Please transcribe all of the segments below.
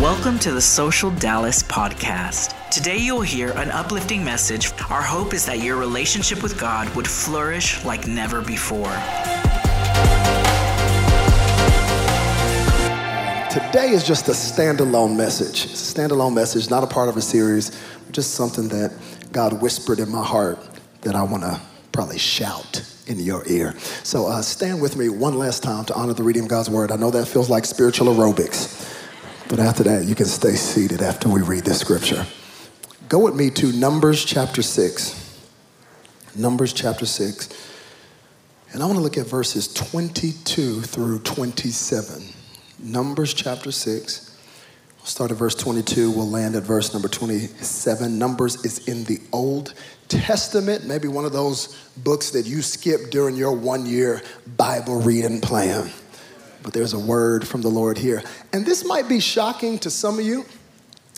Welcome to the Social Dallas podcast. Today you'll hear an uplifting message. Our hope is that your relationship with God would flourish like never before. Today is just a standalone message. It's a standalone message, not a part of a series, just something that God whispered in my heart that I want to probably shout in your ear. So uh, stand with me one last time to honor the reading of God's word. I know that feels like spiritual aerobics. But after that, you can stay seated after we read this scripture. Go with me to Numbers chapter 6. Numbers chapter 6. And I want to look at verses 22 through 27. Numbers chapter 6. We'll start at verse 22. We'll land at verse number 27. Numbers is in the Old Testament, maybe one of those books that you skip during your one year Bible reading plan but there's a word from the Lord here. And this might be shocking to some of you,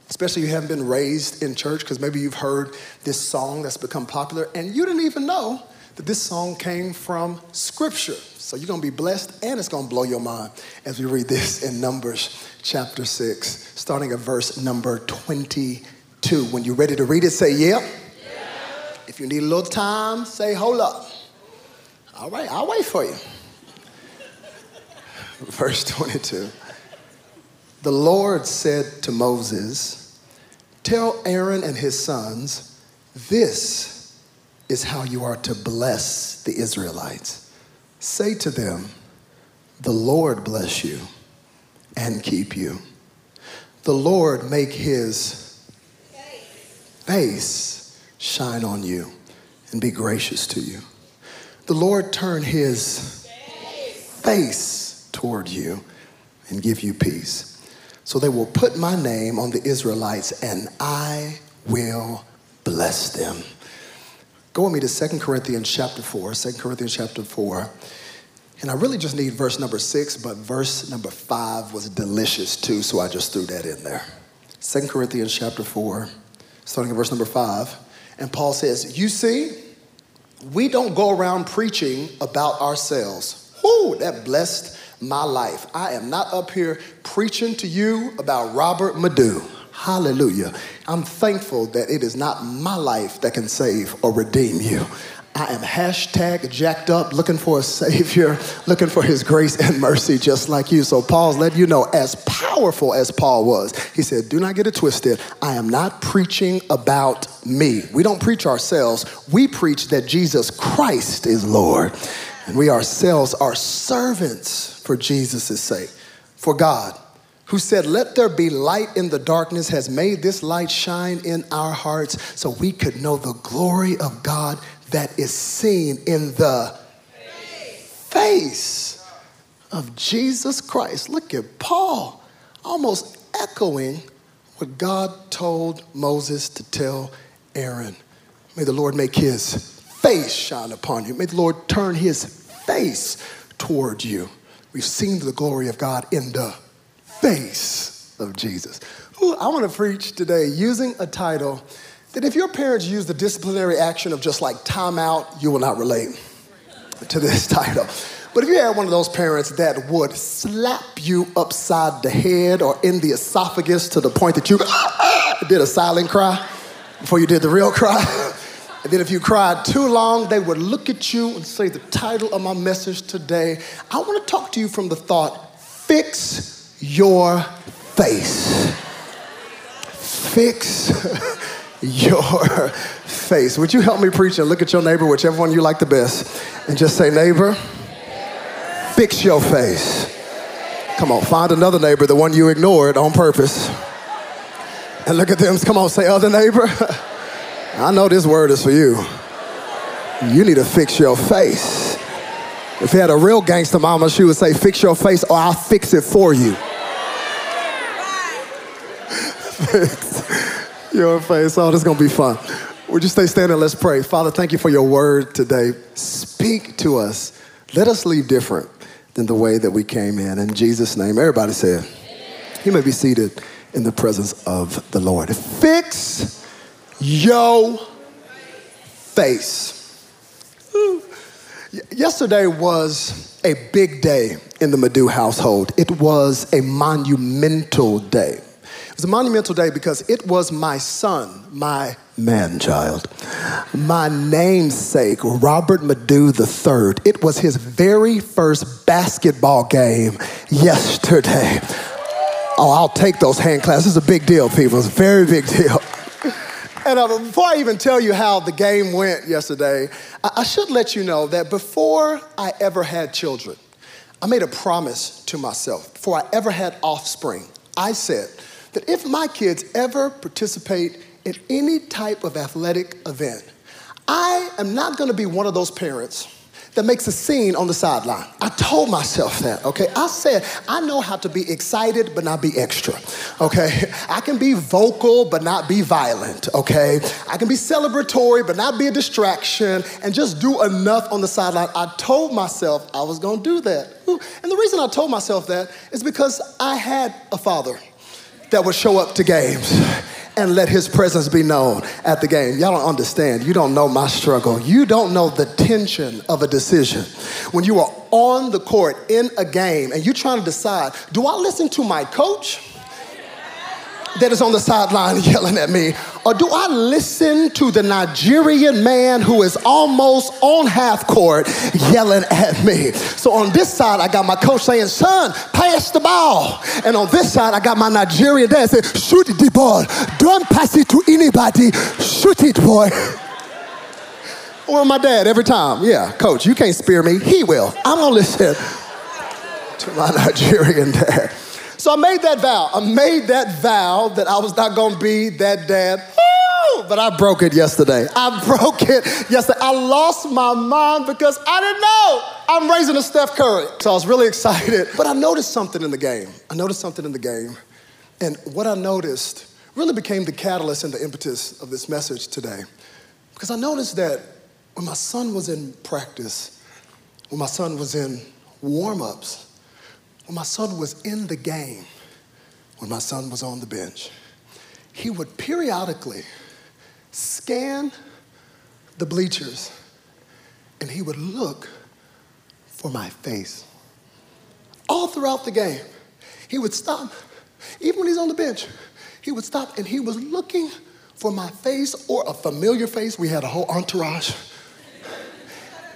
especially you haven't been raised in church, because maybe you've heard this song that's become popular and you didn't even know that this song came from Scripture. So you're to be blessed and it's to blow your mind as we read this in Numbers chapter 6, starting at verse number 22. When you're ready to read it, say, yeah. yeah. If you need a little time, say, hold up. All right, I'll wait for you verse 22. The Lord said to Moses, Tell Aaron and his sons, this is how you are to bless the Israelites. Say to them, The Lord bless you and keep you. The Lord make his face shine on you and be gracious to you. The Lord turn his face toward you and give you peace. So they will put my name on the Israelites and I will bless them. Go with me to 2 Corinthians chapter 4, 2 Corinthians chapter 4. And I really just need verse number 6, but verse number 5 was delicious too, so I just threw that in there. 2 Corinthians chapter 4, starting at verse number 5. And Paul says, You see, we don't go around preaching about ourselves. Whoo, that blessed my life. I am not up here preaching to you about Robert Madu. Hallelujah. I'm thankful that it is not my life that can save or redeem you. I am hashtag jacked up, looking for a savior, looking for his grace and mercy, just like you. So Paul's letting you know, as powerful as Paul was, he said, Do not get it twisted. I am not preaching about me. We don't preach ourselves, we preach that Jesus Christ is Lord. And we ourselves are servants for Jesus' sake. For God, who said, Let there be light in the darkness, has made this light shine in our hearts so we could know the glory of God that is seen in the face of Jesus Christ. Look at Paul, almost echoing what God told Moses to tell Aaron. May the Lord make his face shine upon you. May the Lord turn his face toward you. We've seen the glory of God in the face of Jesus. Ooh, I want to preach today using a title that if your parents use the disciplinary action of just like timeout, you will not relate to this title. But if you had one of those parents that would slap you upside the head or in the esophagus to the point that you did a silent cry before you did the real cry, And then if you cried too long, they would look at you and say, The title of my message today, I want to talk to you from the thought, Fix Your Face. Fix your face. Would you help me preach and look at your neighbor, whichever one you like the best, and just say, Neighbor, fix your face. Come on, find another neighbor, the one you ignored on purpose. And look at them. Come on, say, Other neighbor. I know this word is for you. You need to fix your face. If you had a real gangster mama, she would say, Fix your face or I'll fix it for you. fix your face. Oh, this is going to be fun. Would you stay standing? Let's pray. Father, thank you for your word today. Speak to us. Let us leave different than the way that we came in. In Jesus' name, everybody said, You may be seated in the presence of the Lord. Fix your face. Yesterday was a big day in the Madu household. It was a monumental day. It was a monumental day because it was my son, my man child, my namesake, Robert Madu III. It was his very first basketball game yesterday. Oh, I'll take those hand claps. It's a big deal, people. It's a very big deal. And uh, before I even tell you how the game went yesterday, I, I should let you know that before I ever had children, I made a promise to myself. Before I ever had offspring, I said that if my kids ever participate in any type of athletic event, I am not gonna be one of those parents that makes a scene on the sideline. I told myself that, okay? I said, I know how to be excited but not be extra, okay? I can be vocal but not be violent, okay? I can be celebratory but not be a distraction and just do enough on the sideline. I told myself I was gonna do that. And the reason I told myself that is because I had a father that would show up to games and let his presence be known at the game. Y'all don't understand. You don't know my struggle. You don't know the tension of a decision. When you are on the court in a game and you're trying to decide, do I listen to my coach? that is on the sideline yelling at me? Or do I listen to the Nigerian man who is almost on half court yelling at me? So on this side, I got my coach saying, son, pass the ball. And on this side, I got my Nigerian dad saying, shoot the ball. Don't pass it to anybody. Shoot it, boy. Or my dad every time. Yeah, coach, you can't spear me. He will. I'm going to listen to my Nigerian dad. So I made that vow. I made that vow that I was not gonna be that dad. but I broke it yesterday. I broke it yesterday. I lost my mind because I didn't know I'm raising a Steph Curry. So I was really excited. But I noticed something in the game. I noticed something in the game. And what I noticed really became the catalyst and the impetus of this message today. Because I noticed that when my son was in practice, when my son was in warm ups, when my son was in the game, when my son was on the bench, he would periodically scan the bleachers and he would look for my face. All throughout the game, he would stop. Even when he's on the bench, he would stop and he was looking for my face or a familiar face. We had a whole entourage.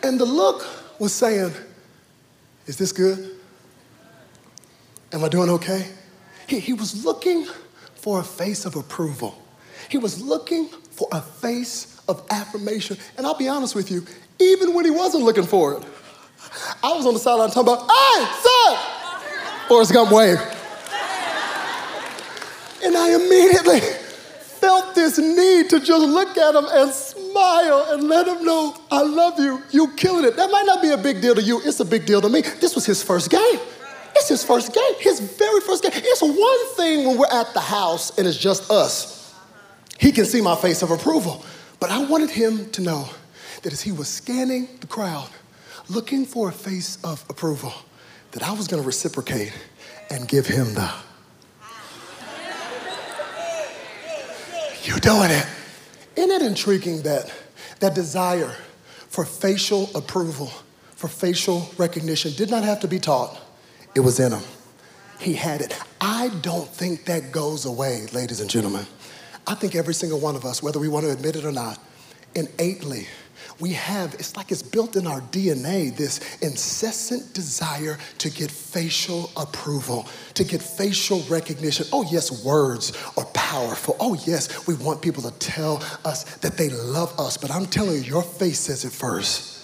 And the look was saying, Is this good? Am I doing okay? He, he was looking for a face of approval. He was looking for a face of affirmation. And I'll be honest with you, even when he wasn't looking for it, I was on the sideline talking about, hey, son! Forrest Gump wave. And I immediately felt this need to just look at him and smile and let him know, I love you. You killing it. That might not be a big deal to you. It's a big deal to me. This was his first game. His first game, his very first game. It's one thing when we're at the house and it's just us. He can see my face of approval. But I wanted him to know that as he was scanning the crowd, looking for a face of approval, that I was going to reciprocate and give him the. You're doing it. Isn't it intriguing that that desire for facial approval, for facial recognition, did not have to be taught? It was in him. He had it. I don't think that goes away, ladies and gentlemen. I think every single one of us, whether we want to admit it or not, innately, we have, it's like it's built in our DNA, this incessant desire to get facial approval, to get facial recognition. Oh, yes, words are powerful. Oh, yes, we want people to tell us that they love us, but I'm telling you, your face says it first.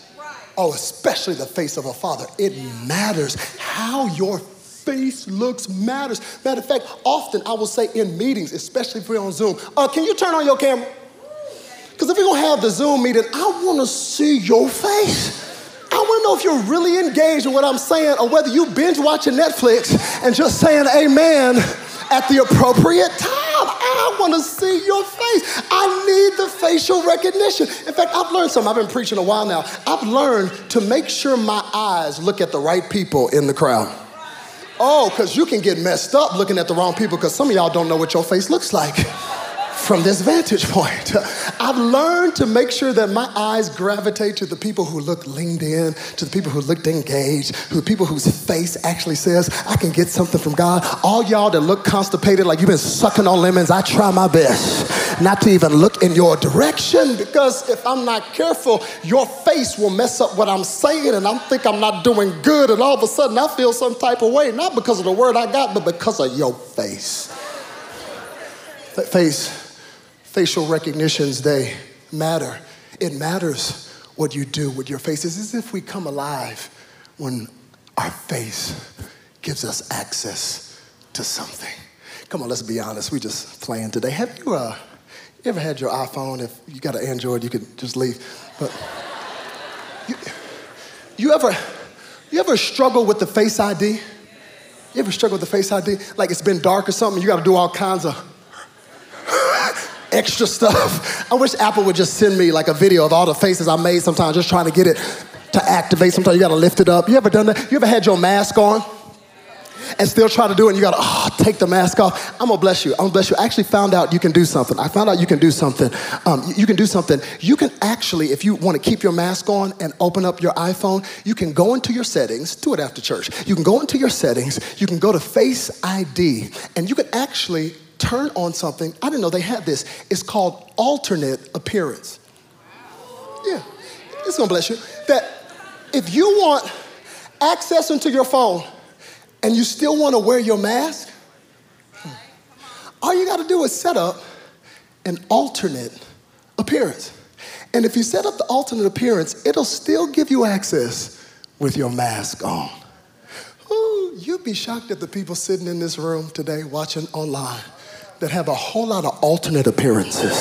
Oh, especially the face of a father. It matters. How your face looks matters. Matter of fact, often I will say in meetings, especially if we're on Zoom, uh, can you turn on your camera? Because if we're gonna have the Zoom meeting, I wanna see your face. I wanna know if you're really engaged in what I'm saying or whether you binge watching Netflix and just saying amen at the appropriate time. I want to see your face. I need the facial recognition. In fact, I've learned something. I've been preaching a while now. I've learned to make sure my eyes look at the right people in the crowd. Oh, because you can get messed up looking at the wrong people because some of y'all don't know what your face looks like. From this vantage point. I've learned to make sure that my eyes gravitate to the people who look leaned in, to the people who looked engaged, to the people whose face actually says, I can get something from God. All y'all that look constipated like you've been sucking on lemons, I try my best not to even look in your direction because if I'm not careful, your face will mess up what I'm saying and I think I'm not doing good and all of a sudden I feel some type of way, not because of the word I got, but because of your face. Face, facial recognitions, they matter. It matters what you do with your face. It's as if we come alive when our face gives us access to something. Come on, let's be honest. We just playing today. Have you, uh, you ever had your iPhone? If you got an Android, you could just leave. But you, you ever, you ever struggle with the Face ID? You ever struggle with the Face ID? Like it's been dark or something, you got to do all kinds of extra stuff. I wish Apple would just send me like a video of all the faces I made sometimes, just trying to get it to activate. Sometimes you gotta lift it up. You ever done that? You ever had your mask on? and still try to do it, and you gotta oh, take the mask off. I'm gonna bless you. I'm gonna bless you. I actually found out you can do something. I found out you can do something. Um, you can do something. You can actually, if you wanna keep your mask on and open up your iPhone, you can go into your settings, do it after church. You can go into your settings, you can go to Face ID, and you can actually turn on something. I didn't know they had this. It's called alternate appearance. Yeah, it's gonna bless you. That if you want access into your phone and you still wanna wear your mask, all you gotta do is set up an alternate appearance. And if you set up the alternate appearance, it'll still give you access with your mask on. Ooh, you'd be shocked at the people sitting in this room today watching online that have a whole lot of alternate appearances.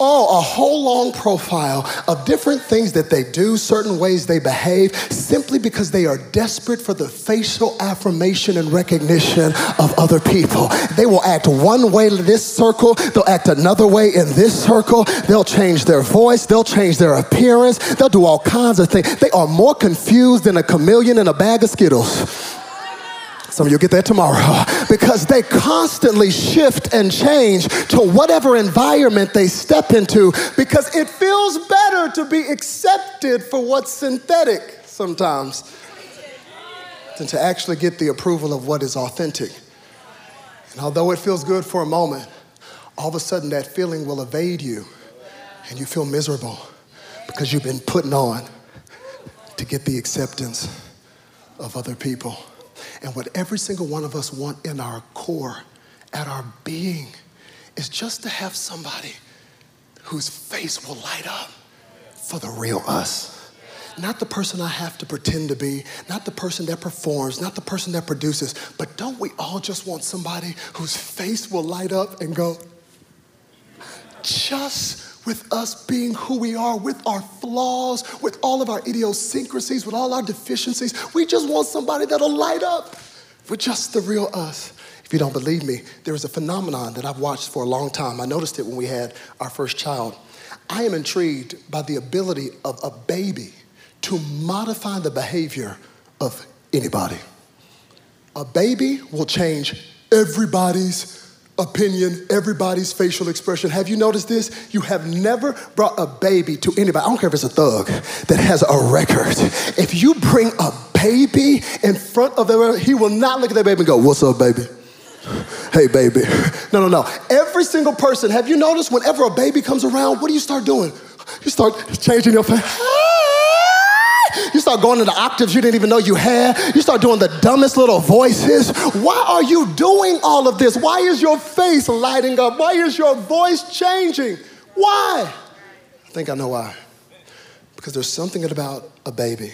Oh, a whole long profile of different things that they do, certain ways they behave, simply because they are desperate for the facial affirmation and recognition of other people. They will act one way in this circle, they'll act another way in this circle, they'll change their voice, they'll change their appearance, they'll do all kinds of things. They are more confused than a chameleon in a bag of Skittles. Some of you get that tomorrow. Because they constantly shift and change to whatever environment they step into because it feels better to be accepted for what's synthetic sometimes than to actually get the approval of what is authentic. And although it feels good for a moment, all of a sudden that feeling will evade you and you feel miserable because you've been putting on to get the acceptance of other people. And what every single one of us want in our core, at our being, is just to have somebody whose face will light up for the real us. Not the person I have to pretend to be, not the person that performs, not the person that produces, but don't we all just want somebody whose face will light up and go, just with us being who we are, with our flaws, with all of our idiosyncrasies, with all our deficiencies. We just want somebody that'll light up with just the real us. If you don't believe me, there is a phenomenon that I've watched for a long time. I noticed it when we had our first child. I am intrigued by the ability of a baby to modify the behavior of anybody. A baby will change everybody's opinion, everybody's facial expression. Have you noticed this? You have never brought a baby to anybody. I don't care if it's a thug that has a record. If you bring a baby in front of them, he will not look at that baby and go, What's up, baby? Hey, baby. No, no, no. Every single person, have you noticed whenever a baby comes around, what do you start doing? You start changing your face. You start going into octaves you didn't even know you had. You start doing the dumbest little voices. Why are you doing all of this? Why is your face lighting up? Why is your voice changing? Why? I think I know why. Because there's something about a baby.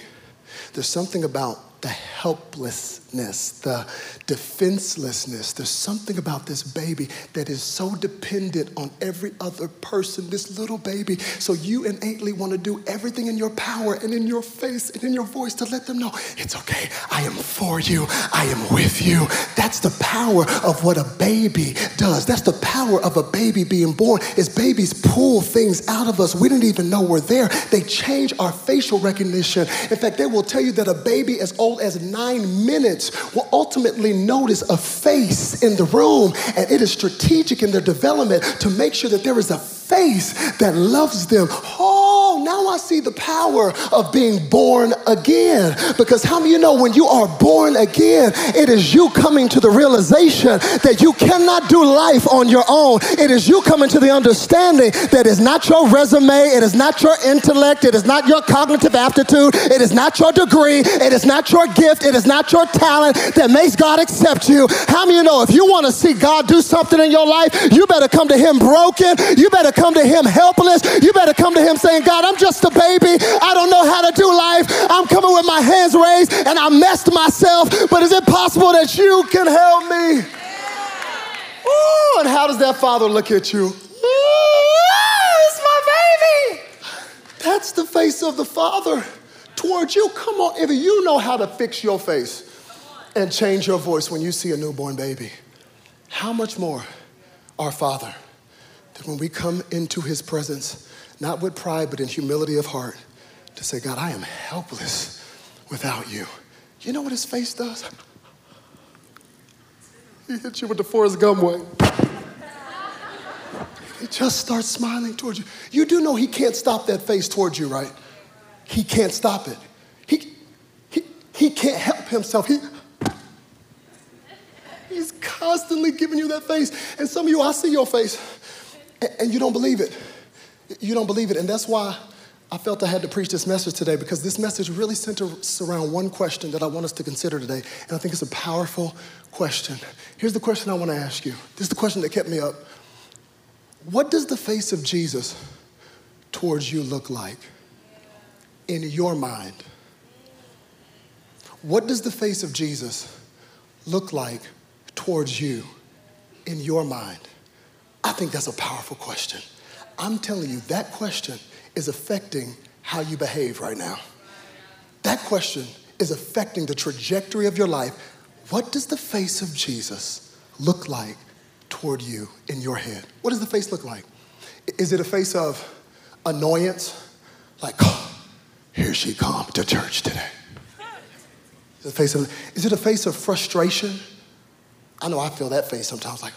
There's something about the helplessness, the defenselessness. There's something about this baby that is so dependent on every other person, this little baby. So you innately want to do everything in your power and in your face and in your voice to let them know it's okay. I am for you. I am with you. That's the power of what a baby does. That's the power of a baby being born is babies pull things out of us. We didn't even know we're there. They change our facial recognition. In fact, they will tell you that a baby as old as nine minutes will ultimately notice a face in the room, and it is strategic in their development to make sure that there is a face that loves them. Oh, now I see the power of being born again. Because how many you know when you are born again, it is you coming to the realization that you cannot do life on your own. It is you coming to the understanding that it's not your resume, it is not your intellect, it is not your cognitive aptitude, it is not your degree, it is not your gift, it is not your talent that makes God accept you. How many you know if you want to see God do something in your life, you better come to Him broken, you better come to Him helpless, you better come to Him saying, God, I'm just a baby, I don't know how to do life, I'm coming with my hands raised and I messed myself, but is it possible that you can help me? Ooh, and how does that father look at you? Ooh, it's my baby. That's the face of the father towards you. Come on, if you know how to fix your face and change your voice when you see a newborn baby, how much more our father that when we come into his presence, not with pride, but in humility of heart, to say, God, I am helpless without you. You know what his face does? He hits you with the Forrest Gump way. He just starts smiling towards you. You do know he can't stop that face towards you, right? He can't stop it. He, he, he can't help himself. He, he's constantly giving you that face. And some of you, I see your face, and, you don't believe it. You don't believe it. And that's why I felt I had to preach this message today because this message really centers around one question that I want us to consider today. And I think it's a powerful question. Here's the question I want to ask you. This is the question that kept me up. What does the face of Jesus towards you look like in your mind? What does the face of Jesus look like towards you in your mind? I think that's a powerful question. I'm telling you, that question is affecting how you behave right now. That question is affecting the trajectory of your life. What does the face of Jesus look like toward you in your head? What does the face look like? Is it a face of annoyance? Like, oh, here she come to church today. Is it, a face of, is it a face of frustration? I know I feel that face sometimes, like,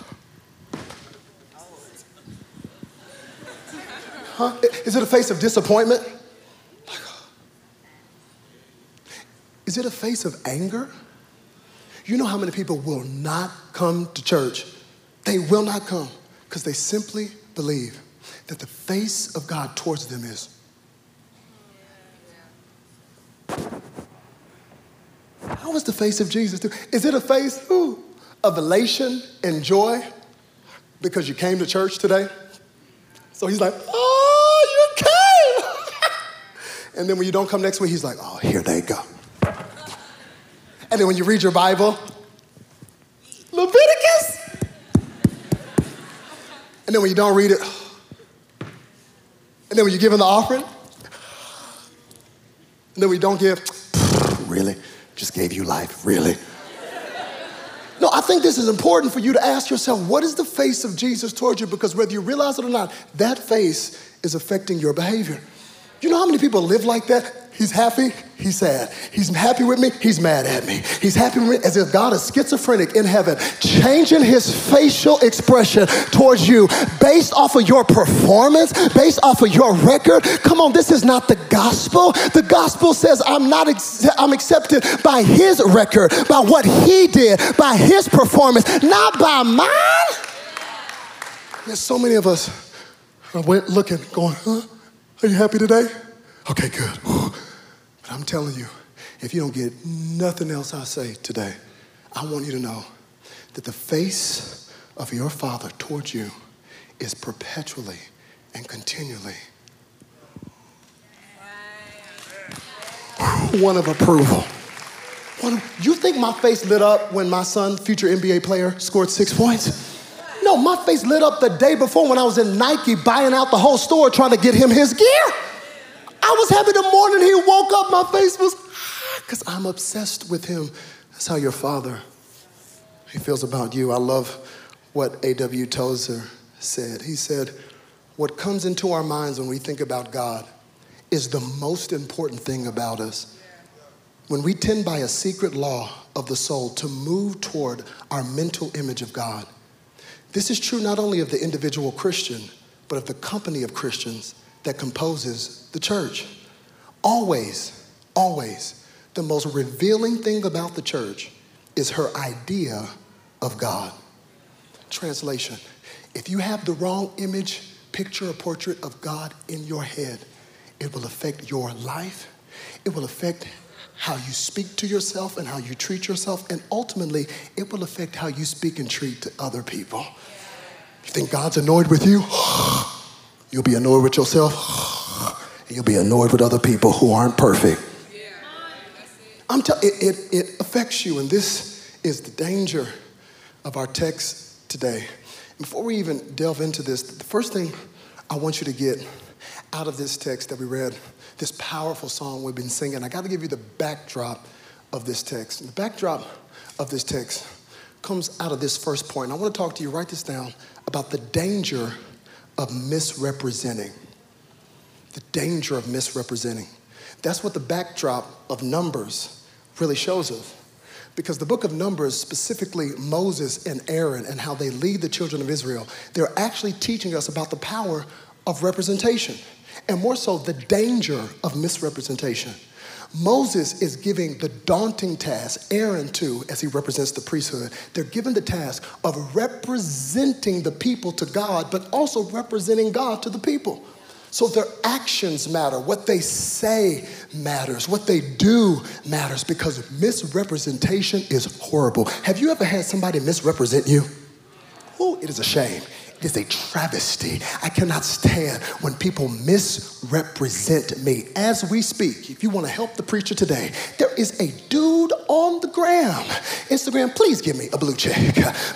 huh? Is it a face of disappointment? Is it a face of anger? You know how many people will not come to church? They will not come because they simply believe that the face of God towards them is. How is the face of Jesus? Is it a face ooh, of elation and joy because you came to church today? So he's like, oh. And then when you don't come next week, he's like, oh, here they go. And then when you read your Bible, Leviticus. And then when you don't read it, and then when you give in the offering, and then you don't give, really? Just gave you life, really? No, I think this is important for you to ask yourself what is the face of Jesus towards you? Because whether you realize it or not, that face is affecting your behavior. You know how many people live like that? He's happy, he's sad. He's happy with me, he's mad at me. He's happy with me as if God is schizophrenic in heaven, changing his facial expression towards you based off of your performance, based off of your record. Come on, this is not the gospel. The gospel says I'm not ex- I'm accepted by his record, by what he did, by his performance, not by mine. There's so many of us went looking, going, huh? Are you happy today? Okay, good. But I'm telling you, if you don't get nothing else I say today, I want you to know that the face of your Father towards you is perpetually and continually one of approval. One of, you think my face lit up when my son, future NBA player, scored six points? My face lit up the day before when I was in Nike buying out the whole store trying to get him his gear. I was happy the morning he woke up, my face was because I'm obsessed with him. That's how your father he feels about you. I love what A.W. Tozer said. He said, What comes into our minds when we think about God is the most important thing about us. When we tend by a secret law of the soul to move toward our mental image of God. This is true not only of the individual Christian, but of the company of Christians that composes the church. Always, always, the most revealing thing about the church is her idea of God. Translation If you have the wrong image, picture, or portrait of God in your head, it will affect your life, it will affect how you speak to yourself and how you treat yourself, and ultimately, it will affect how you speak and treat to other people. You think God's annoyed with you? You'll be annoyed with yourself, and you'll be annoyed with other people who aren't perfect. I'm tell- it, it, it affects you, and this is the danger of our text today. Before we even delve into this, the first thing I want you to get out of this text that we read, this powerful song we've been singing, I got to give you the backdrop of this text. The backdrop of this text comes out of this first point. I want to talk to you, write this down, about the danger of misrepresenting. The danger of misrepresenting. That's what the backdrop of Numbers really shows us. Because the book of Numbers, specifically Moses and Aaron and how they lead the children of Israel, they're actually teaching us about the power of representation and more so the danger of misrepresentation. Moses is giving the daunting task, Aaron too, as he represents the priesthood, they're given the task of representing the people to God, but also representing God to the people. So their actions matter. What they say matters. What they do matters because misrepresentation is horrible. Have you ever had somebody misrepresent you? Oh, it is a shame. It is a travesty. I cannot stand when people misrepresent me. As we speak, if you want to help the preacher today, there is a dude on the gram. Instagram, please give me a blue check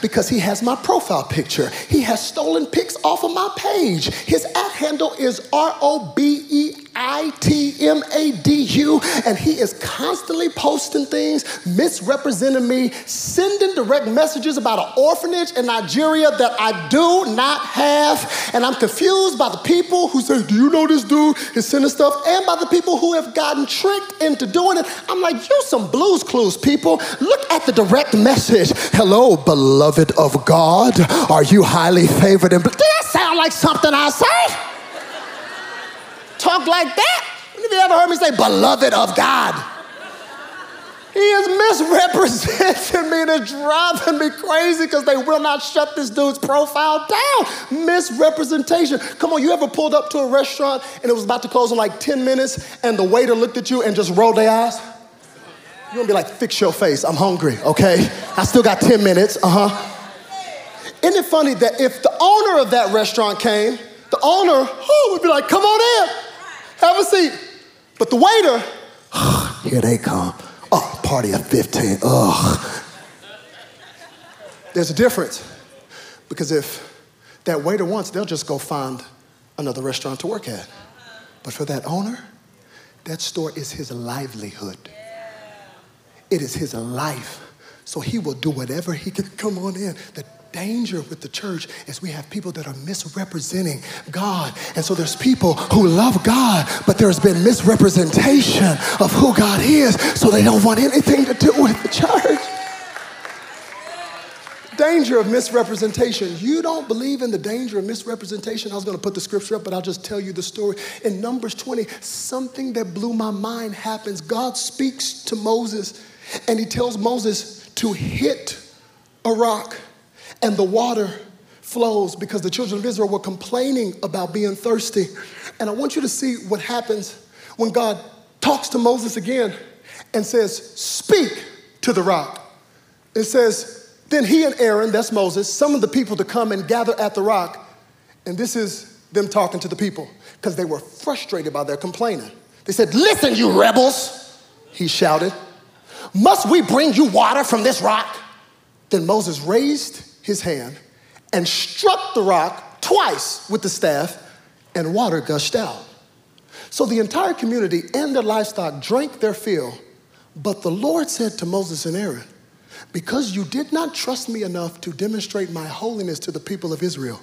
because he has my profile picture. He has stolen pics off of my page. His at handle is R O B E I T M A D U, and he is constantly posting things, misrepresenting me, sending direct messages about an orphanage in Nigeria that I do not have. And I'm confused by the people who say, Do you know this dude is sending stuff? And by the people who have gotten tricked into doing it. I'm like, You some blues clues, people. Look at the direct message. Hello, beloved of God. Are you highly favored? And did that sound like something I say? talk like that. Have you ever heard me say, beloved of God? He is misrepresenting me and it's driving me crazy because they will not shut this dude's profile down. Misrepresentation. Come on, you ever pulled up to a restaurant and it was about to close in like 10 minutes and the waiter looked at you and just rolled their eyes? You're gonna be like, fix your face, I'm hungry, okay? I still got 10 minutes, uh huh. Isn't it funny that if the owner of that restaurant came, the owner oh, would be like, come on in, have a seat. But the waiter, here they come. Oh, party of 15. Ugh. There's a difference. Because if that waiter wants, they'll just go find another restaurant to work at. But for that owner, that store is his livelihood. It is his life. So he will do whatever he can come on in. The danger with the church is we have people that are misrepresenting God. And so there's people who love God, but there's been misrepresentation of who God is, so they don't want anything to do with the church. Danger of misrepresentation. You don't believe in the danger of misrepresentation. I was going to put the scripture up, but I'll just tell you the story. In Numbers 20, something that blew my mind happens. God speaks to Moses, and he tells Moses to hit a rock and the water flows because the children of Israel were complaining about being thirsty. And I want you to see what happens when God talks to Moses again and says, Speak to the rock. It says, Then he and Aaron, that's Moses, summoned the people to come and gather at the rock. And this is them talking to the people because they were frustrated by their complaining. They said, Listen, you rebels, he shouted. Must we bring you water from this rock? Then Moses raised his hand and struck the rock twice with the staff, and water gushed out. So the entire community and their livestock drank their fill. But the Lord said to Moses and Aaron, Because you did not trust me enough to demonstrate my holiness to the people of Israel,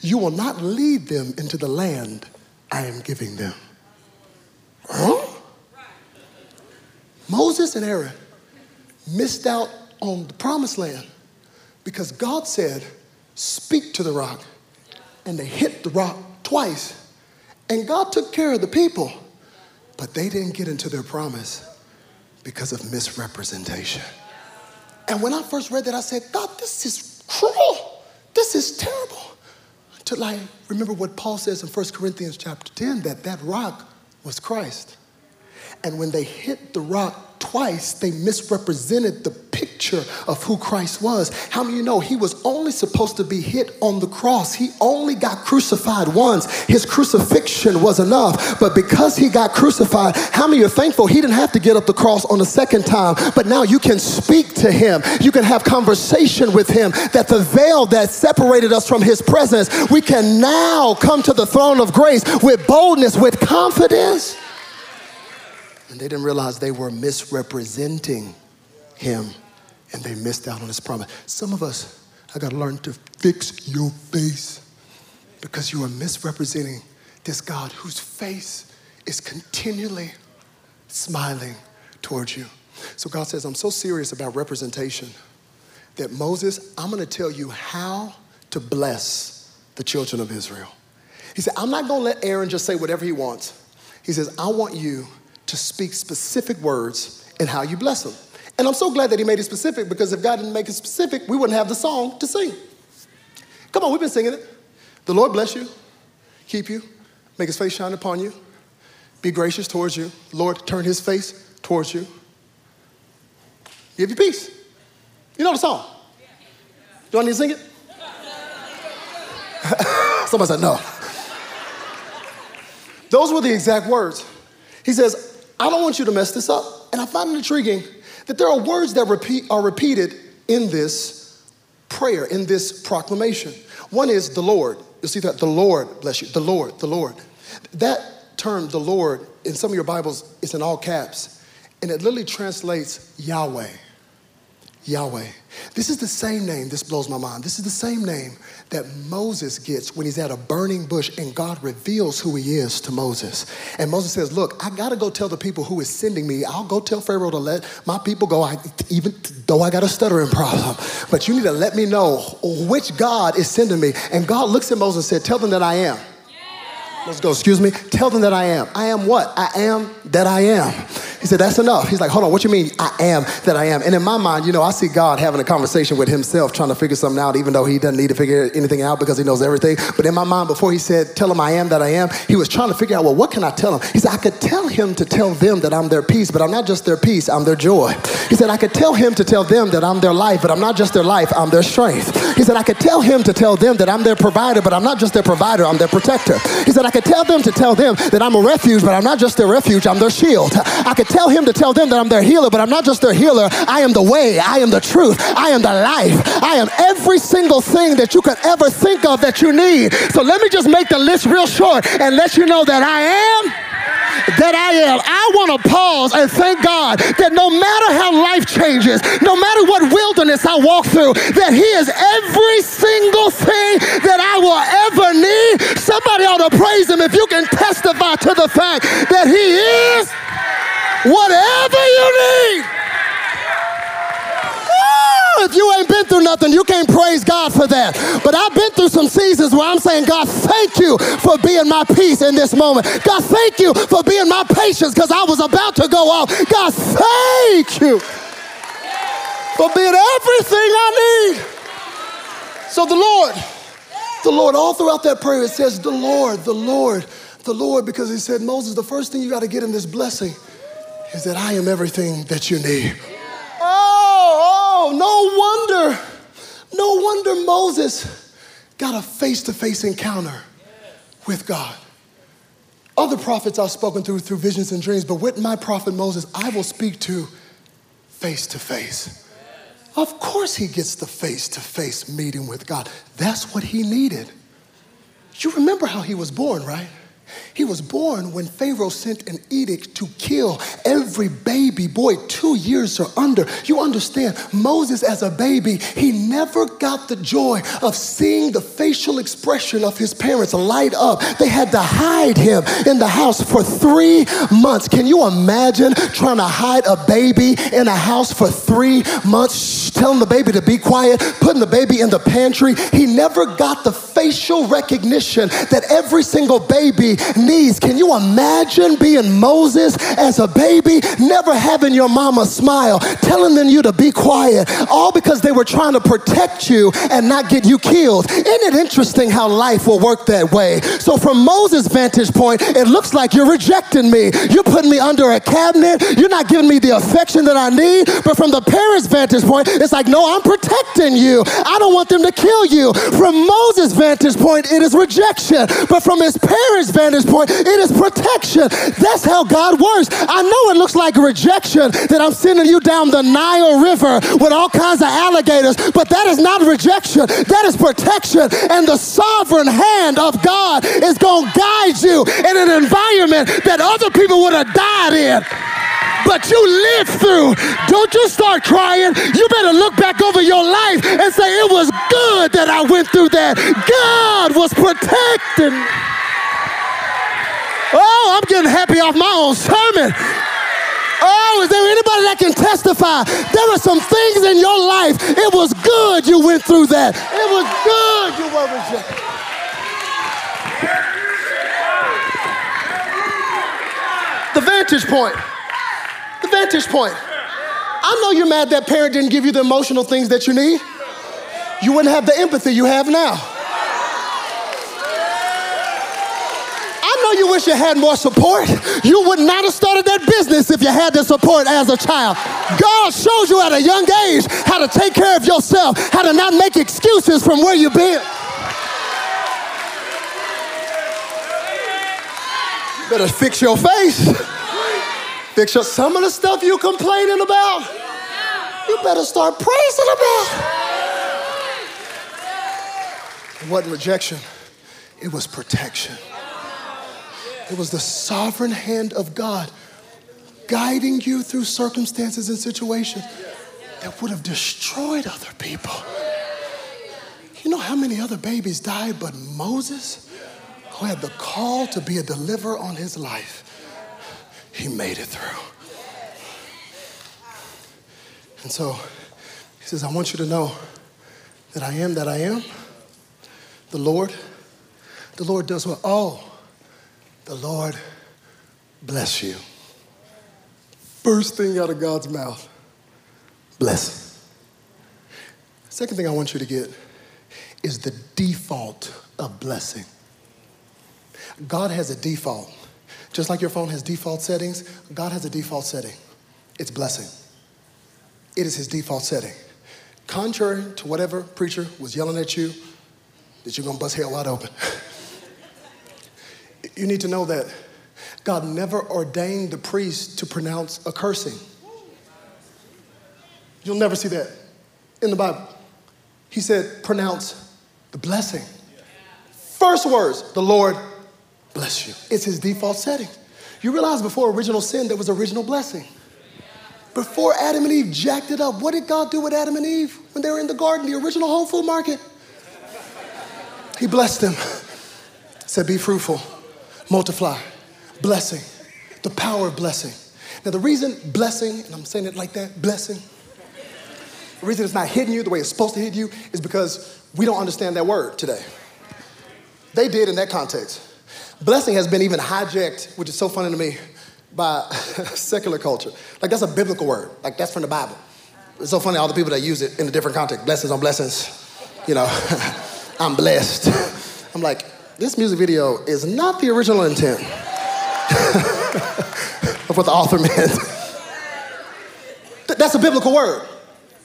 you will not lead them into the land I am giving them. Huh? Moses and Aaron missed out on the promised land because God said, Speak to the rock. And they hit the rock twice. And God took care of the people, but they didn't get into their promise because of misrepresentation. And when I first read that, I said, God, this is cruel. This is terrible. Until I remember what Paul says in 1 Corinthians chapter 10 that that rock was Christ. And when they hit the rock twice, they misrepresented the picture of who Christ was. How many you know he was only supposed to be hit on the cross? He only got crucified once. His crucifixion was enough. But because he got crucified, how many are thankful he didn't have to get up the cross on the second time? But now you can speak to him. You can have conversation with him. That the veil that separated us from his presence, we can now come to the throne of grace with boldness, with confidence. And they didn't realize they were misrepresenting him and they missed out on his promise. Some of us, I got to learn to fix your face because you are misrepresenting this God whose face is continually smiling towards you. So God says, I'm so serious about representation that Moses, I'm going to tell you how to bless the children of Israel. He said, I'm not going to let Aaron just say whatever he wants. He says, I want you to speak specific words and how you bless them. And I'm so glad that he made it specific because if God didn't make it specific, we wouldn't have the song to sing. Come on, we've been singing it. The Lord bless you, keep you, make his face shine upon you, be gracious towards you. Lord, turn his face towards you, give you peace. You know the song. Do I need to sing it? Somebody said no. Those were the exact words. He says, I don't want you to mess this up. And I find it intriguing that there are words that repeat, are repeated in this prayer, in this proclamation. One is the Lord. You'll see that the Lord, bless you, the Lord, the Lord. That term, the Lord, in some of your Bibles, is in all caps, and it literally translates Yahweh. Yahweh. This is the same name, this blows my mind. This is the same name that Moses gets when he's at a burning bush and God reveals who he is to Moses. And Moses says, Look, I gotta go tell the people who is sending me. I'll go tell Pharaoh to let my people go, I, even though I got a stuttering problem. But you need to let me know which God is sending me. And God looks at Moses and said, Tell them that I am. Let's go, excuse me. Tell them that I am. I am what? I am that I am. He said, That's enough. He's like, Hold on, what you mean I am that I am? And in my mind, you know, I see God having a conversation with himself, trying to figure something out, even though he doesn't need to figure anything out because he knows everything. But in my mind, before he said, Tell him I am that I am, he was trying to figure out, Well, what can I tell him? He said, I could tell him to tell them that I'm their peace, but I'm not just their peace, I'm their joy. He said, I could tell him to tell them that I'm their life, but I'm not just their life, I'm their strength. He said, I could tell him to tell them that I'm their provider, but I'm not just their provider, I'm their protector. He said, I could tell them to tell them that I'm a refuge, but I'm not just their refuge, I'm their shield. I could tell him to tell them that I'm their healer, but I'm not just their healer, I am the way, I am the truth, I am the life, I am every single thing that you could ever think of that you need. So let me just make the list real short and let you know that I am that I am. I want to pause and thank God that no matter how life changes, no matter what wilderness I walk through, that He is every single thing that I will ever need. Somebody ought to praise Him if you can testify to the fact that He is whatever you need if you ain't been through nothing, you can't praise God for that. But I've been through some seasons where I'm saying, God, thank you for being my peace in this moment. God, thank you for being my patience because I was about to go off. God, thank you for being everything I need. So the Lord, the Lord, all throughout that prayer, it says, the Lord, the Lord, the Lord, because he said, Moses, the first thing you got to get in this blessing is that I am everything that you need. Oh, oh, no wonder, no wonder Moses got a face to face encounter with God. Other prophets I've spoken through through visions and dreams, but with my prophet Moses, I will speak to face to face. Of course, he gets the face to face meeting with God. That's what he needed. You remember how he was born, right? He was born when Pharaoh sent an edict to kill every baby boy two years or under. You understand, Moses, as a baby, he never got the joy of seeing the facial expression of his parents light up. They had to hide him in the house for three months. Can you imagine trying to hide a baby in a house for three months, telling the baby to be quiet, putting the baby in the pantry? He never got the facial recognition that every single baby needs. Can you imagine being Moses as a baby, never having your mama smile, telling them you to be quiet, all because they were trying to protect you and not get you killed? Isn't it interesting how life will work that way? So, from Moses' vantage point, it looks like you're rejecting me. You're putting me under a cabinet. You're not giving me the affection that I need. But from the parents' vantage point, it's like, no, I'm protecting you. I don't want them to kill you. From Moses' vantage point, it is rejection. But from his parents' vantage point, it is protection. That's how God works. I know it looks like rejection that I'm sending you down the Nile River with all kinds of alligators, but that is not rejection. That is protection. And the sovereign hand of God is going to guide you in an environment that other people would have died in but you lived through. Don't you start crying. You better look back over your life and say, It was good that I went through that. God was protecting. Oh, I'm getting happy off my own sermon. Oh, is there anybody that can testify? There were some things in your life. It was good you went through that. It was good you were rejected. The vantage point. The vantage point. I know you're mad that parent didn't give you the emotional things that you need. You wouldn't have the empathy you have now. Know you wish you had more support. You would not have started that business if you had the support as a child. God shows you at a young age how to take care of yourself, how to not make excuses from where you've been. You better fix your face. Fix your, some of the stuff you're complaining about. You better start praising about. It wasn't rejection, it was protection. It was the sovereign hand of God guiding you through circumstances and situations that would have destroyed other people. You know how many other babies died but Moses, who had the call to be a deliverer on his life? He made it through. And so he says, I want you to know that I am that I am. The Lord, the Lord does what? Oh, the Lord bless you. First thing out of God's mouth, bless. Second thing I want you to get is the default of blessing. God has a default. Just like your phone has default settings, God has a default setting. It's blessing. It is his default setting. Contrary to whatever preacher was yelling at you, that you're gonna bust hell wide open. You need to know that God never ordained the priest to pronounce a cursing. You'll never see that in the Bible. He said, pronounce the blessing. First words, the Lord bless you. It's his default setting. You realize before original sin, there was original blessing. Before Adam and Eve jacked it up, what did God do with Adam and Eve when they were in the garden, the original Whole Food Market? He blessed them, said, Be fruitful, multiply, blessing, the power of blessing. Now, the reason blessing, and I'm saying it like that, blessing, the reason it's not hitting you the way it's supposed to hit you is because we don't understand that word today. They did in that context. Blessing has been even hijacked, which is so funny to me, by secular culture. Like, that's a biblical word, like, that's from the Bible. It's so funny, all the people that use it in a different context blessings on blessings, you know, I'm blessed. I'm like, this music video is not the original intent of what the author meant. That's a biblical word.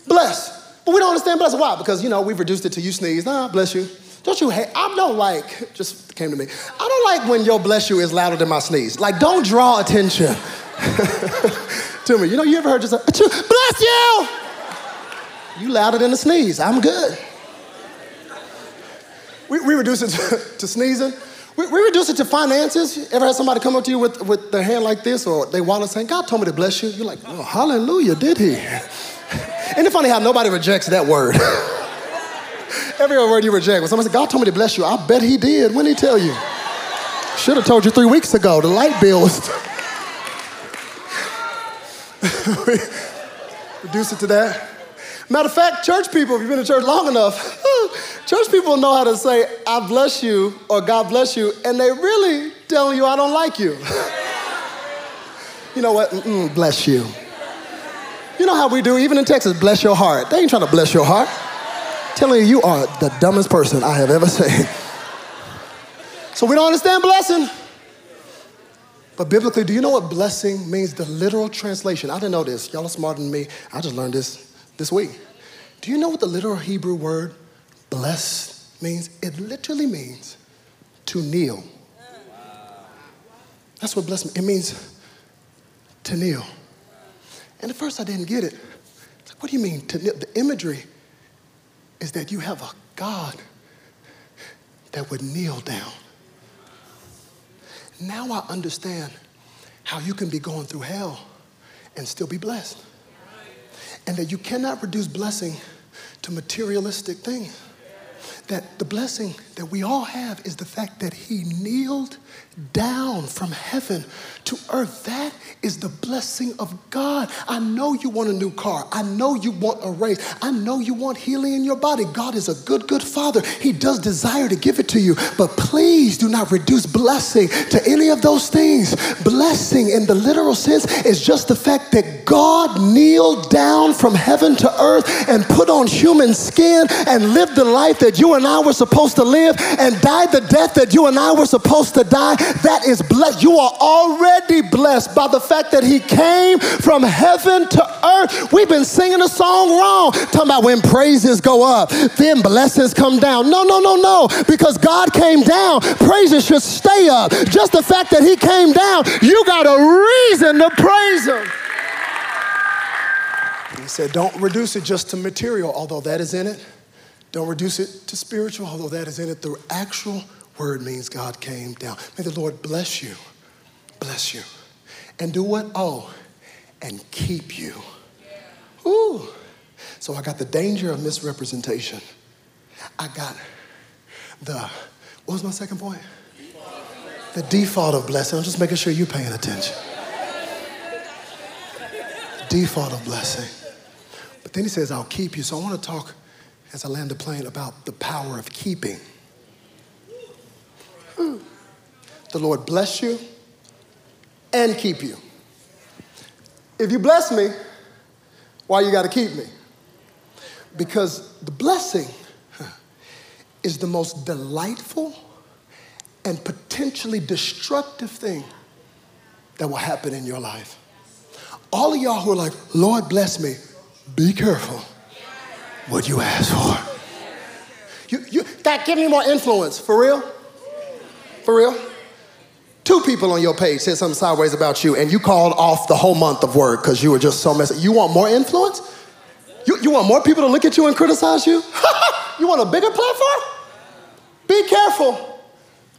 Bless. But we don't understand bless. Why? Because, you know, we've reduced it to you sneeze. Nah, bless you. Don't you hate? I don't like, just came to me. I don't like when your bless you is louder than my sneeze. Like, don't draw attention to me. You know, you ever heard just a, bless you? You louder than the sneeze. I'm good we, we reduce it to, to, sneezing. We, we reduce it to finances. Ever had somebody come up to you with, with their hand like this or they wallet saying, God told me to bless you? You're like, oh, hallelujah, did he? Isn't it funny how nobody rejects that word? Every word you reject. When somebody says, God told me to bless you, I bet he did. When did he tell you? Should have told you three weeks ago. The light bill. Reduce it to that. Matter of fact, church people, if you've been in church long enough, church people know how to say, I bless you or God bless you, and they really telling you, I don't like you. you know what? Mm-mm, bless you. You know how we do, even in Texas, bless your heart. They ain't trying to bless your heart. Telling you, you are the dumbest person I have ever seen. So we don't understand blessing. But biblically, do you know what blessing means? The literal translation. I didn't know this. Y'all are smarter than me. I just learned this this week. Do you know what the literal Hebrew word blessed means? It literally means to kneel. That's what blessed means. It means to kneel. And at first I didn't get it. Like, what do you mean to kneel? The imagery is that you have a God that would kneel down. Now I understand how you can be going through hell and still be blessed and that you cannot reduce blessing to materialistic things. That the blessing that we all have is the fact that he kneeled down from heaven to earth. That is the blessing of God. I know you want a new car. I know you want a raise. I know you want healing in your body. God is a good, good father. He does desire to give it to you. But please do not reduce blessing to any of those things. Blessing in the literal sense is just the fact that God kneeled down from heaven to earth and put on human skin and lived the life that you and I were supposed to live and die the death that you and I were supposed to die that is blessed. You are already blessed by the fact that He came from heaven to earth. We've been singing a song wrong, talking about when praises go up, then blessings come down. No, no, no, no, because God came down, praises should stay up. Just the fact that He came down, you got a reason to praise Him. He said, Don't reduce it just to material, although that is in it. Don't reduce it to spiritual, although that is in it. The actual word means God came down. May the Lord bless you, bless you. And do what? Oh, and keep you. Ooh. So I got the danger of misrepresentation. I got the, what was my second point? The default of blessing. I'm just making sure you're paying attention. default of blessing. But then he says, I'll keep you. So I want to talk as I land the plane about the power of keeping. The Lord bless you and keep you. If you bless me, why you got to keep me? Because the blessing is the most delightful and potentially destructive thing that will happen in your life. All of y'all who are like, Lord bless me, be careful what you ask for. You, you, God, give me more influence. For real? For real? Two people on your page said something sideways about you, and you called off the whole month of work because you were just so messy. You want more influence? You, you want more people to look at you and criticize you? you want a bigger platform? Be careful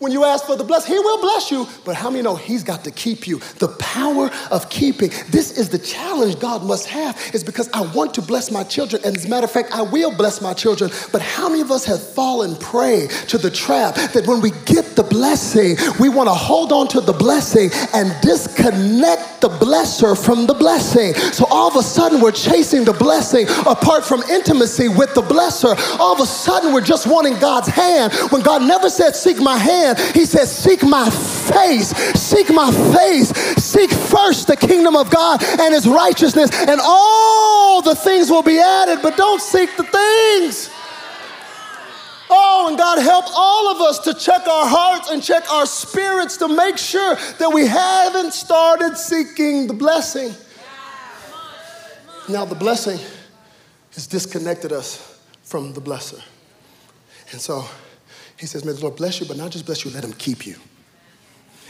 when you ask for the blessing. He will bless you, but how many know He's got to keep you? The power of keeping. This is the challenge God must have, is because I want to bless my children. And as a matter of fact, I will bless my children. But how many of us have fallen prey to the trap that when we get the blessing, we want to hold on to the blessing and disconnect the blesser from the blessing? So all of a sudden, we're chasing the blessing apart from intimacy with the blesser. All of a sudden, we're just wanting God's hand when God never said, Seek my hand. He says, Seek my face, seek my face, seek first the kingdom of God and his righteousness, and all the things will be added, but don't seek the things. Oh, and God help all of us to check our hearts and check our spirits to make sure that we haven't started seeking the blessing. Now, the blessing has disconnected us from the blesser. And so, he says, May the Lord bless you, but not just bless you, let him keep you.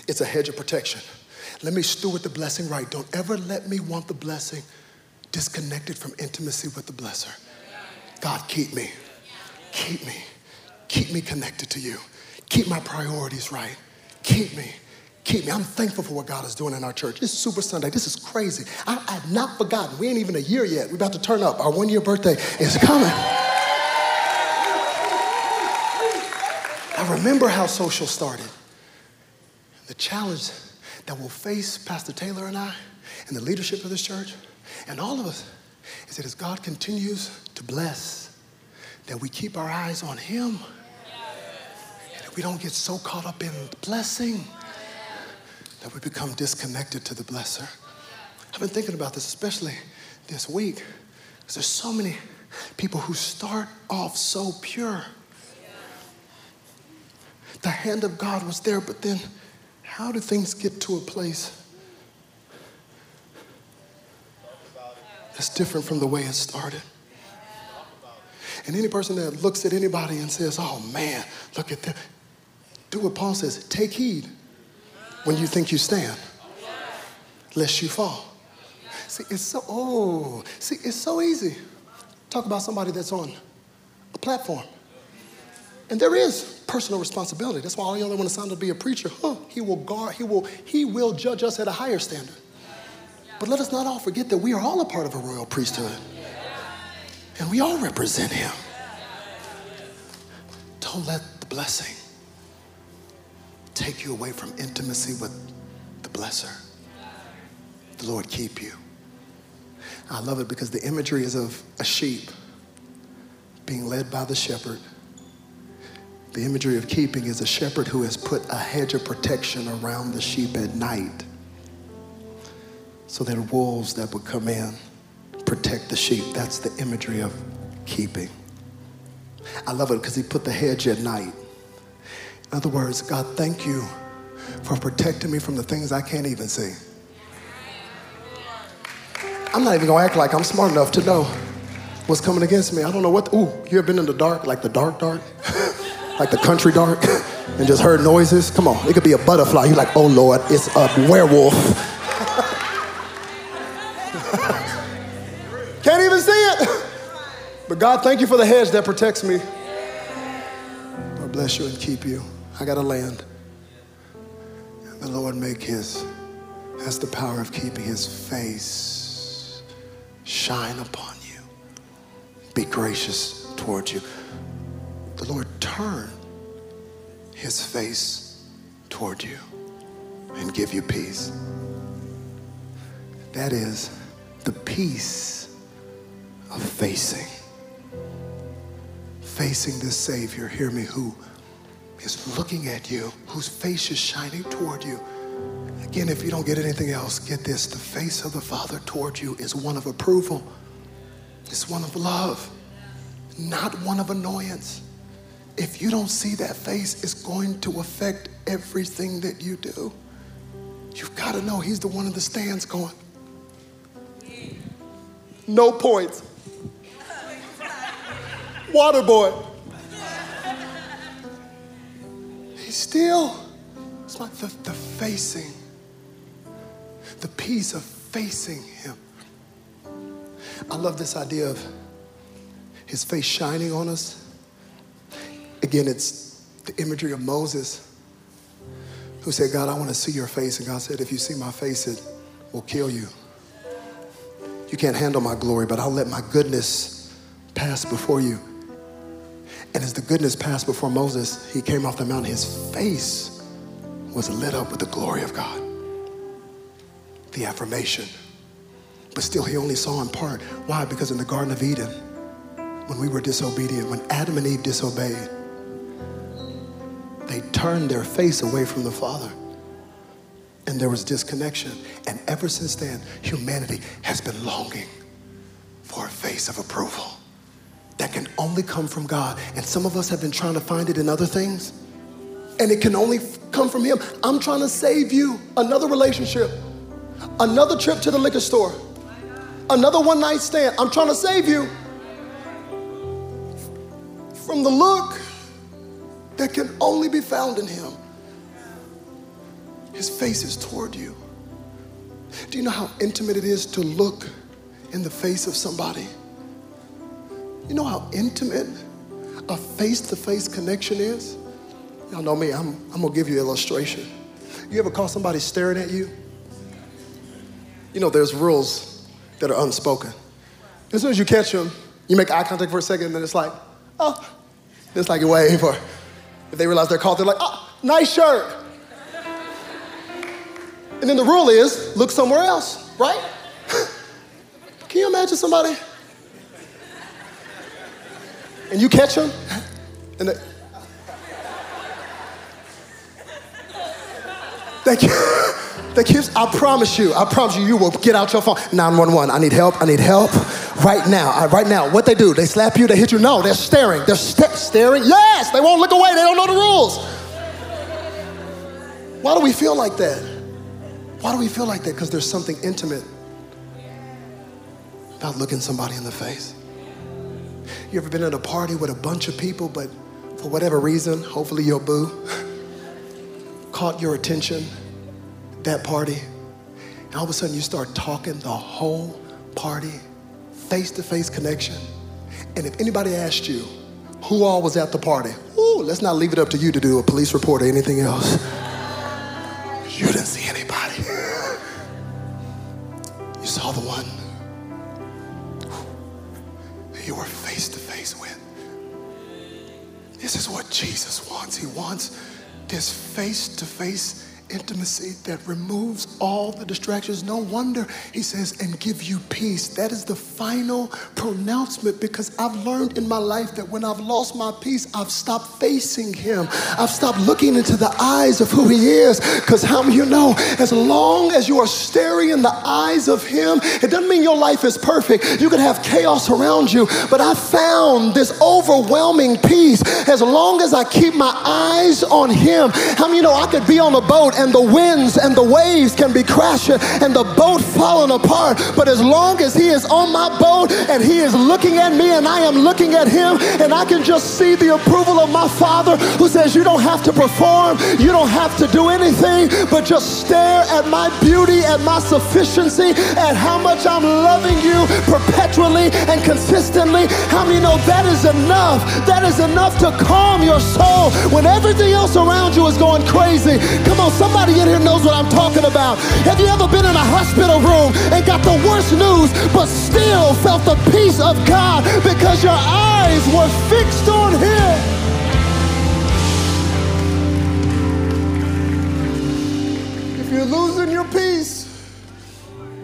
It's a hedge of protection. Let me steward the blessing right. Don't ever let me want the blessing disconnected from intimacy with the blesser. God, keep me. Keep me. Keep me connected to you. Keep my priorities right. Keep me. Keep me. I'm thankful for what God is doing in our church. It's Super Sunday. This is crazy. I, I've not forgotten. We ain't even a year yet. We're about to turn up. Our one year birthday is coming. Remember how social started. The challenge that will face Pastor Taylor and I and the leadership of this church and all of us is that as God continues to bless, that we keep our eyes on Him and that we don't get so caught up in the blessing that we become disconnected to the blesser. I've been thinking about this, especially this week, because there's so many people who start off so pure. The hand of God was there, but then how do things get to a place that's different from the way it started? And any person that looks at anybody and says, oh man, look at that, do what Paul says take heed when you think you stand, lest you fall. See, it's so, oh, see, it's so easy. Talk about somebody that's on a platform. And there is personal responsibility. That's why all y'all want to up to be a preacher. Huh, he will guard, he will, he will judge us at a higher standard. But let us not all forget that we are all a part of a royal priesthood. And we all represent him. Don't let the blessing take you away from intimacy with the blesser. The Lord keep you. I love it because the imagery is of a sheep being led by the shepherd. The imagery of keeping is a shepherd who has put a hedge of protection around the sheep at night so that wolves that would come in protect the sheep. That's the imagery of keeping. I love it because he put the hedge at night. In other words, God, thank you for protecting me from the things I can't even see. I'm not even gonna act like I'm smart enough to know what's coming against me. I don't know what, ooh, you ever been in the dark, like the dark, dark? like the country dark, and just heard noises? Come on, it could be a butterfly. You're like, oh Lord, it's a werewolf. Can't even see it. But God, thank you for the hedge that protects me. Lord bless you and keep you. I got to land. And the Lord make his, has the power of keeping his face shine upon you. Be gracious towards you. The Lord turn his face toward you and give you peace. That is the peace of facing. Facing this Savior, hear me, who is looking at you, whose face is shining toward you. Again, if you don't get anything else, get this the face of the Father toward you is one of approval, it's one of love, not one of annoyance. If you don't see that face, it's going to affect everything that you do. You've got to know He's the one in the stands going, no points. Water boy. He's still, it's like the, the facing, the peace of facing Him. I love this idea of His face shining on us. Again, it's the imagery of Moses who said, God, I want to see your face. And God said, if you see my face, it will kill you. You can't handle my glory, but I'll let my goodness pass before you. And as the goodness passed before Moses, he came off the mountain. His face was lit up with the glory of God. The affirmation. But still, he only saw in part. Why? Because in the Garden of Eden, when we were disobedient, when Adam and Eve disobeyed, they turned their face away from the Father. And there was disconnection. And ever since then, humanity has been longing for a face of approval that can only come from God. And some of us have been trying to find it in other things, and it can only come from Him. I'm trying to save you another relationship, another trip to the liquor store, another one night stand. I'm trying to save you from the look that can only be found in Him. His face is toward you. Do you know how intimate it is to look in the face of somebody? You know how intimate a face to face connection is? Y'all know me, I'm, I'm gonna give you an illustration. You ever caught somebody staring at you? You know, there's rules that are unspoken. As soon as you catch them, you make eye contact for a second, and then it's like, oh, it's like a wave. Or if they realize they're caught, they're like, oh, nice shirt. And then the rule is look somewhere else, right? Can you imagine somebody? And you catch them, and they, Thank you. Thank you. I promise you, I promise you, you will get out your phone. 911, I need help, I need help right now. Right now. What they do, they slap you, they hit you. No, they're staring. They're st- staring. Yes, they won't look away, they don't know the rules. Why do we feel like that? Why do we feel like that? Because there's something intimate about looking somebody in the face. You ever been at a party with a bunch of people, but for whatever reason, hopefully your boo, caught your attention, that party, and all of a sudden you start talking the whole party, face to face connection. And if anybody asked you who all was at the party, ooh, let's not leave it up to you to do a police report or anything else. You didn't see anybody. You saw the one you were face to face with. This is what Jesus wants. He wants this face to face intimacy that removes all the distractions. No wonder he says, and give you peace. That is the final pronouncement because I've learned in my life that when I've lost my peace, I've stopped facing him. I've stopped looking into the eyes of who he is. Because how many you know, as long as you are staring in the eyes of him, it doesn't mean your life is perfect. You can have chaos around you, but I found this overwhelming peace as long as I keep my eyes on him. How many you know I could be on a boat and the winds and the waves can be crashing and the boat falling apart. But as long as He is on my boat and He is looking at me and I am looking at Him, and I can just see the approval of my Father who says, You don't have to perform, you don't have to do anything, but just stare at my beauty, at my sufficiency, at how much I'm loving you perpetually and consistently. How many know that is enough? That is enough to calm your soul when everything else around you is going crazy. Come on, some Somebody in here knows what I'm talking about. Have you ever been in a hospital room and got the worst news, but still felt the peace of God because your eyes were fixed on Him? If you're losing your peace,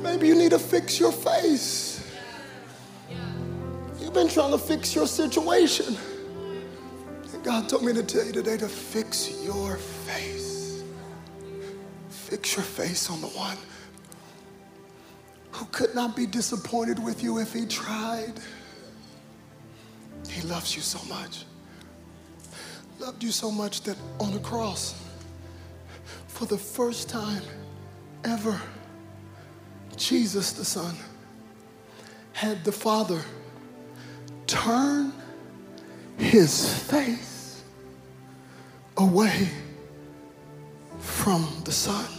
maybe you need to fix your face. You've been trying to fix your situation. And God told me to tell you today to fix your face. Fix your face on the one who could not be disappointed with you if he tried. He loves you so much. Loved you so much that on the cross, for the first time ever, Jesus the Son had the Father turn his face away from the Son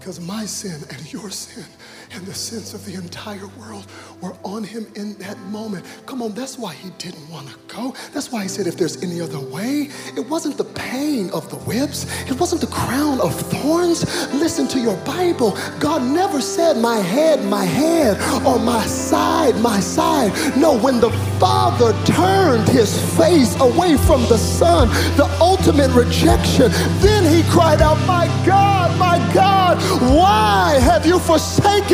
because of my sin and your sin and the sins of the entire world were on him in that moment. Come on, that's why he didn't want to go. That's why he said, if there's any other way, it wasn't the pain of the whips, it wasn't the crown of thorns. Listen to your Bible. God never said, my head, my head, or my side, my side. No, when the Father turned his face away from the Son, the ultimate rejection, then he cried out, My God, my God, why have you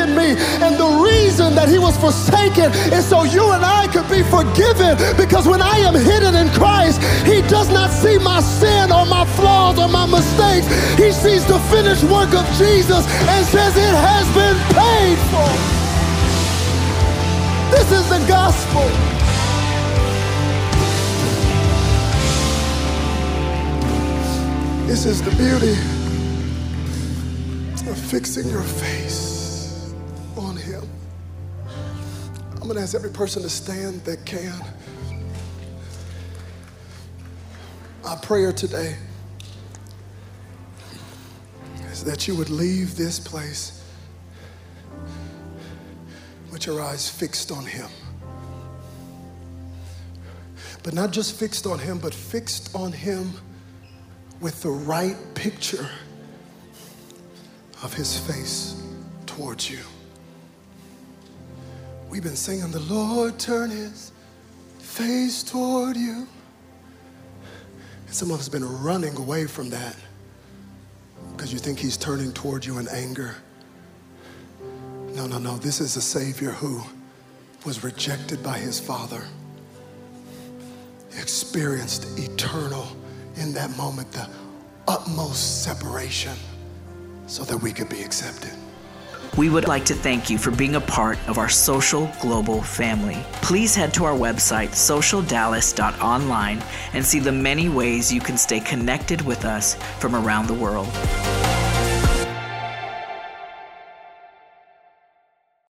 forsaken me? And the reason that he was forsaken is so you and I could be forgiven because when I am hidden in Christ, he does not see my sin or my flaws or my mistakes. He sees the finished work of Jesus and says it has been paid for. This is the gospel. This is the beauty of fixing your face I'm going to ask every person to stand that can. Our prayer today is that you would leave this place with your eyes fixed on Him. But not just fixed on Him, but fixed on Him with the right picture of His face towards you. We've been singing, The Lord turn His face toward you. And some of us have been running away from that because you think He's turning toward you in anger. No, no, no. This is a Savior who was rejected by His Father experienced eternal, in that moment, the utmost separation so that we could be accepted. We would like to thank you for being a part of our social global family. Please head to our website, socialdallas.online, and see the many ways you can stay connected with us from around the world.